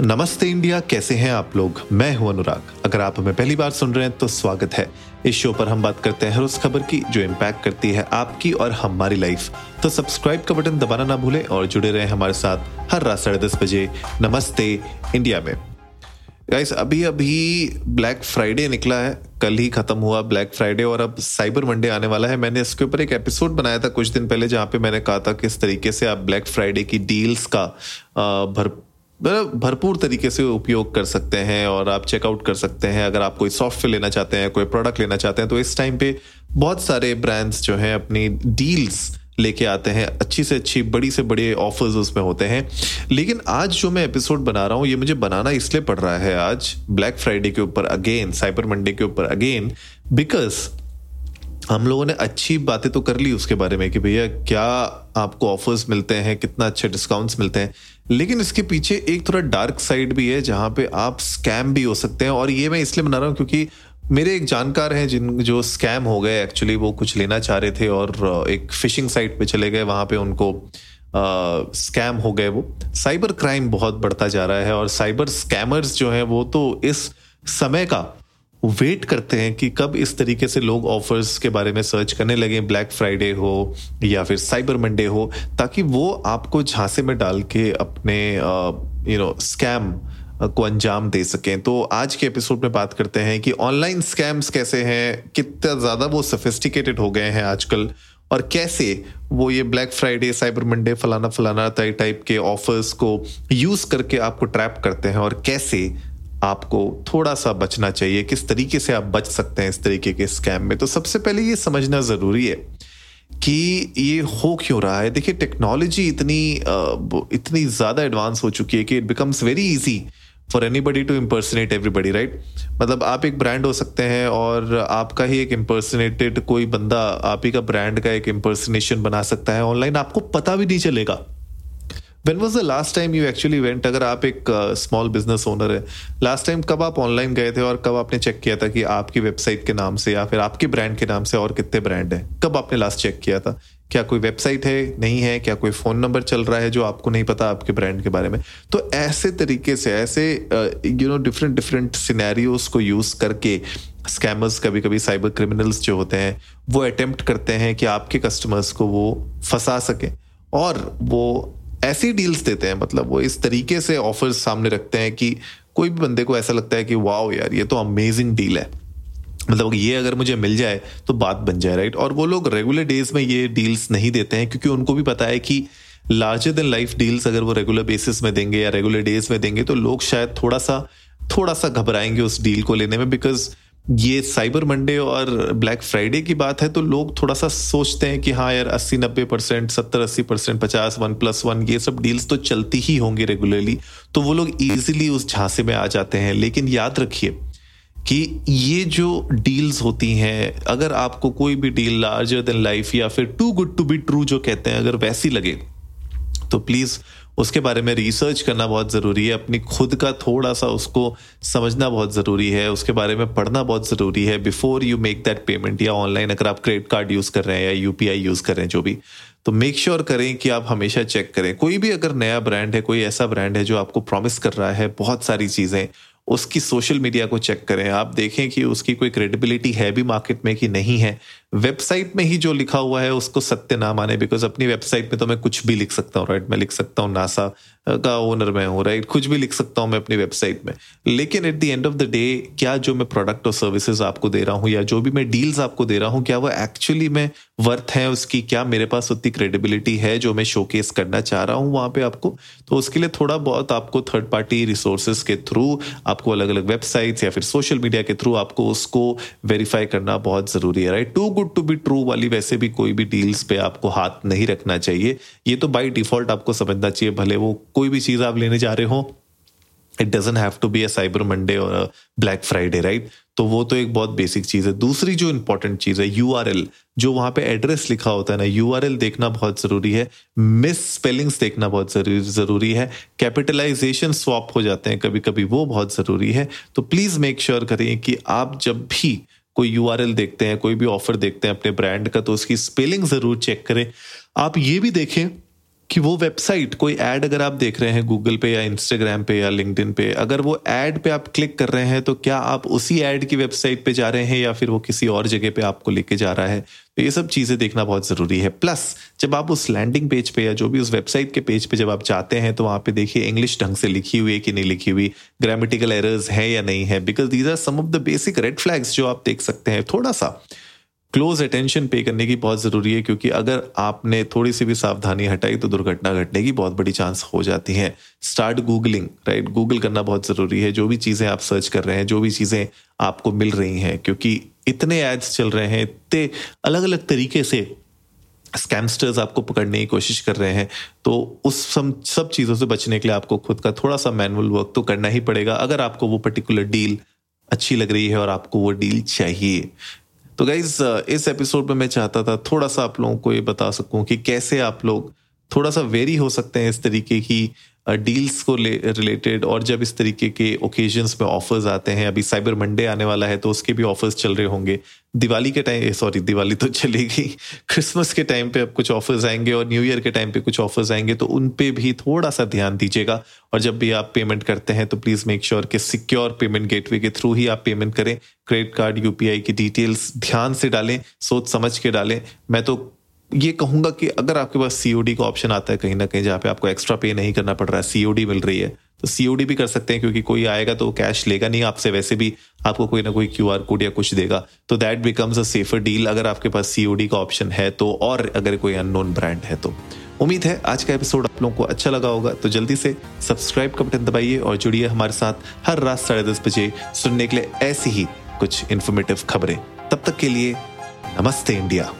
नमस्ते इंडिया, कैसे हैं आप लोग? मैं हूँ अनुराग। अगर आप हमें पहली बार सुन रहे हैं तो स्वागत है। इस शो पर हम बात करते हैं हर उस खबर की जो इम्पैक्ट करती है आपकी और हमारी लाइफ तो सब्सक्राइब का बटन दबाना ना भूलें और जुड़े रहें हमारे साथ हर रात साढ़े दस बजे नमस्ते इंडिया में। गाइस अभी अभी ब्लैक फ्राइडे निकला है। कल ही खत्म हुआ ब्लैक फ्राइडे और अब साइबर मंडे आने वाला है। मैंने इसके ऊपर एक एपिसोड बनाया था कुछ दिन पहले जहाँ पे मैंने कहा था किस तरीके से आप ब्लैक फ्राइडे की डील्स का भर भरपूर तरीके से उपयोग कर सकते हैं और आप चेकआउट कर सकते हैं। अगर आप कोई सॉफ्टवेयर लेना चाहते हैं, कोई प्रोडक्ट लेना चाहते हैं तो इस टाइम पे बहुत सारे ब्रांड्स जो हैं अपनी डील्स लेके आते हैं। अच्छी से अच्छी, बड़ी से बड़े ऑफर्स उसमें होते हैं। लेकिन आज जो मैं एपिसोड बना रहा हूँ, ये मुझे बनाना इसलिए पड़ रहा है आज ब्लैक फ्राइडे के ऊपर अगेन साइबर मंडे के ऊपर अगेन बिकॉज़ हम लोगों ने अच्छी बातें तो कर ली उसके बारे में कि भैया क्या आपको ऑफर्स मिलते हैं, कितना अच्छे डिस्काउंट्स मिलते हैं। लेकिन इसके पीछे एक थोड़ा डार्क साइड भी है, जहाँ पे आप स्कैम भी हो सकते हैं। और ये मैं इसलिए बना रहा हूँ क्योंकि मेरे एक जानकार हैं जिन, जो स्कैम हो गए एक्चुअली वो कुछ लेना चाह रहे थे और एक फिशिंग साइट पे चले गए। वहाँ पे उनको स्कैम हो गए वो। साइबर क्राइम बहुत बढ़ता जा रहा है और साइबर स्कैमर्स जो हैं वो तो इस समय का वेट करते हैं कि कब इस तरीके से लोग ऑफर्स के बारे में सर्च करने लगे ब्लैक फ्राइडे हो या फिर साइबर मंडे हो, ताकि वो आपको झांसे में डाल के अपने यू नो स्कैम को अंजाम दे सकें। तो आज के एपिसोड में बात करते हैं कि ऑनलाइन स्कैम्स कैसे हैं, कितना ज़्यादा वो सफिस्टिकेटेड हो गए हैं आजकल, और कैसे वो ये ब्लैक फ्राइडे साइबर मंडे फलाना फलाना टाइप के ऑफर्स को यूज़ करके आपको ट्रैप करते हैं, और कैसे आपको थोड़ा सा बचना चाहिए। किस तरीके से आप बच सकते हैं इस तरीके के स्कैम में? तो सबसे पहले ये समझना ज़रूरी है कि ये हो क्यों रहा है? देखिए टेक्नोलॉजी इतनी इतनी ज़्यादा एडवांस हो चुकी है कि it becomes very easy for anybody to impersonate everybody right मतलब आप एक ब्रांड हो सकते हैं और आपका ही एक इम्पर्सनेटेड कोई बंदा, आप ही का ब्रांड का एक इम्पर्सनेशन बना सकता है। ऑनलाइन आपको पता भी नहीं चलेगा। When was the last time you actually event अगर आप एक स्मॉल बिज़नेस ओनर है लास्ट टाइम कब आप ऑनलाइन गए थे और कब आपने चेक किया था कि आपकी वेबसाइट के नाम से या फिर आपके ब्रांड के नाम से और कितने ब्रांड है? कब आपने लास्ट चेक किया था? क्या कोई वेबसाइट है? नहीं है? क्या कोई फ़ोन नंबर चल रहा है जो आपको नहीं पता आपके ब्रांड के बारे में? तो ऐसे तरीके से, ऐसे you know different different scenarios को यूज़ करके स्कैमर्स कभी कभी साइबर क्रिमिनल्स जो होते हैं, वो अटेम्प्ट करते हैं कि आपके कस्टमर्स को वो फंसा सके और वो ऐसी डील्स देते हैं मतलब वो इस तरीके से ऑफर्स सामने रखते हैं कि कोई भी बंदे को ऐसा लगता है कि, वाओ यार, ये तो अमेजिंग डील है। मतलब ये अगर मुझे मिल जाए तो बात बन जाए राइट और वो लोग रेगुलर डेज़ में ये डील्स नहीं देते हैं, क्योंकि उनको भी पता है कि लार्जर देन लाइफ डील्स अगर वो रेगुलर बेसिस में देंगे या रेगुलर डेज़ में देंगे तो लोग शायद थोड़ा सा थोड़ा सा घबराएँगे उस डील को लेने में बिकॉज़ ये साइबर मंडे और ब्लैक फ्राइडे की बात है तो लोग थोड़ा सा सोचते हैं कि हाँ यार, अस्सी, नब्बे परसेंट, सत्तर, अस्सी परसेंट, पचास, वन प्लस वन, ये सब डील्स तो चलती ही होंगी रेगुलरली तो वो लोग इजीली उस झांसे में आ जाते हैं। लेकिन याद रखिए कि ये जो डील्स होती हैं, अगर आपको कोई भी डील लार्जर देन लाइफ या फिर too good to be true जो कहते हैं, अगर वैसी लगे तो प्लीज़ उसके बारे में रिसर्च करना बहुत ज़रूरी है। अपनी खुद का थोड़ा सा उसको समझना बहुत ज़रूरी है। उसके बारे में पढ़ना बहुत ज़रूरी है। Before you make that payment या ऑनलाइन अगर आप क्रेडिट कार्ड यूज़ कर रहे हैं या यूपीआई यूज़ कर रहे हैं, जो भी तो मेक श्योर sure करें कि आप हमेशा चेक करें। कोई भी अगर नया ब्रांड है, कोई ऐसा ब्रांड है जो आपको प्रॉमिस कर रहा है बहुत सारी चीज़ें, उसकी सोशल मीडिया को चेक करें। आप देखें कि उसकी कोई क्रेडिबिलिटी है भी मार्केट में कि नहीं है। वेबसाइट में ही जो लिखा हुआ है, उसको सत्य ना माने बिकॉज़ अपनी वेबसाइट में तो मैं कुछ भी लिख सकता हूँ राइट मैं लिख सकता हूँ नासा का ओनर मैं हूँ राइट कुछ भी लिख सकता हूँ मैं अपनी वेबसाइट में। लेकिन at the end of the day क्या जो मैं प्रोडक्ट और सर्विसेज़ आपको दे रहा हूँ, या जो भी मैं डील्स आपको दे रहा हूँ, क्या वो एक्चुअली में वर्थ है उसकी? क्या मेरे पास उतनी क्रेडिबिलिटी है जो मैं शोकेस करना चाह रहा हूँ वहाँ पे आपको? तो उसके लिए थोड़ा बहुत आपको थर्ड पार्टी रिसोर्सेज के थ्रू आपको अलग अलग वेबसाइट्स या फिर सोशल मीडिया के थ्रू आपको उसको वेरीफाई करना बहुत ज़रूरी है right too good to be true वाली वैसे भी कोई भी डील्स पे आपको हाथ नहीं रखना चाहिए। ये तो बाई डिफ़ॉल्ट आपको समझना चाहिए, भले वो कोई भी चीज़ आप लेने जा रहे हो। It doesn't have to be a Cyber Monday और ब्लैक फ्राइडे राइट तो वो तो एक बहुत बेसिक चीज़ है। दूसरी जो इंपॉर्टेंट चीज़ है यू जो वहाँ पे एड्रेस लिखा होता है ना यूआरएल देखना बहुत ज़रूरी है। मिस स्पेलिंग्स देखना बहुत ज़रूरी है। कैपिटलाइजेशन स्वॉप हो जाते हैं कभी कभी वो बहुत ज़रूरी है। तो प्लीज़ मेक श्योर करें कि आप जब भी कोई यूआरएल देखते हैं, कोई भी ऑफ़र देखते हैं अपने ब्रांड का तो उसकी स्पेलिंग ज़रूर चेक करें। आप ये भी देखें कि वो वेबसाइट कोई ऐड अगर आप देख रहे हैं गूगल पे या इंस्टाग्राम पे या लिंक्डइन पे, अगर वो ऐड पे आप क्लिक कर रहे हैं तो क्या आप उसी ऐड की वेबसाइट पे जा रहे हैं या फिर वो किसी और जगह पे आपको लेके जा रहा है? तो ये सब चीज़ें देखना बहुत ज़रूरी है। प्लस जब आप उस लैंडिंग पेज पे या जो भी उस वेबसाइट के पेज पे जब आप जाते हैं तो वहाँ पे देखिए इंग्लिश ढंग से लिखी हुई है कि नहीं लिखी हुई ग्रामेटिकल एरर्स है या नहीं है because these are some of the basic red flags जो आप देख सकते हैं। थोड़ा सा क्लोज अटेंशन पे करने की बहुत ज़रूरी है, क्योंकि अगर आपने थोड़ी सी भी सावधानी हटाई तो दुर्घटना घटने की बहुत बड़ी चांस हो जाती है। स्टार्ट गूगलिंग राइट गूगल करना बहुत ज़रूरी है। जो भी चीज़ें आप सर्च कर रहे हैं, जो भी चीज़ें आपको मिल रही हैं, क्योंकि इतने एड्स चल रहे हैं, इतने अलग अलग तरीके से स्कैमस्टर्स आपको पकड़ने की कोशिश कर रहे हैं तो उस सब सब चीज़ों से बचने के लिए आपको खुद का थोड़ा सा मैनुअल वर्क तो करना ही पड़ेगा। अगर आपको वो पर्टिकुलर डील अच्छी लग रही है और आपको वो डील चाहिए तो गाइज़ इस एपिसोड में मैं चाहता था थोड़ा सा आप लोगों को ये बता सकूँ कि कैसे आप लोग थोड़ा सा वेरी हो सकते हैं इस तरीके की डील्स को रिलेटेड और जब इस तरीके के ओकेजन्स में ऑफर्स आते हैं, अभी साइबर मंडे आने वाला है तो उसके भी ऑफर्स चल रहे होंगे। दिवाली के टाइम सॉरी, दिवाली तो चलेगी। क्रिसमस के टाइम पे अब कुछ ऑफर्स आएँगे और न्यू ईयर के टाइम पे कुछ ऑफर्स आएँगे तो उन पे भी थोड़ा सा ध्यान दीजिएगा। और जब भी आप पेमेंट करते हैं तो प्लीज़ मेक श्योर कि सिक्योर पेमेंट गेटवे के थ्रू ही आप पेमेंट करें। क्रेडिट कार्ड यूपीआई की डिटेल्स ध्यान से डालें सोच समझ के डालें। मैं तो ये कहूँगा कि अगर आपके पास सीओडी का ऑप्शन आता है कहीं ना कहीं जहाँ पे आपको एक्स्ट्रा पे नहीं करना पड़ रहा है सीओडी मिल रही है तो सीओडी भी कर सकते हैं क्योंकि कोई आएगा तो कैश लेगा नहीं आपसे, वैसे भी आपको कोई ना कोई क्यू आर कोड या कुछ देगा। तो that becomes a safer deal अगर आपके पास सीओडी का ऑप्शन है तो और अगर कोई अननोन ब्रांड है तो। उम्मीद है आज का एपिसोड आप लोगों को अच्छा लगा होगा तो जल्दी से सब्सक्राइब का बटन दबाइए और जुड़िए हमारे साथ हर रात साढ़े दस बजे सुनने के लिए ऐसी ही कुछ इन्फॉर्मेटिव खबरें। तब तक के लिए नमस्ते इंडिया।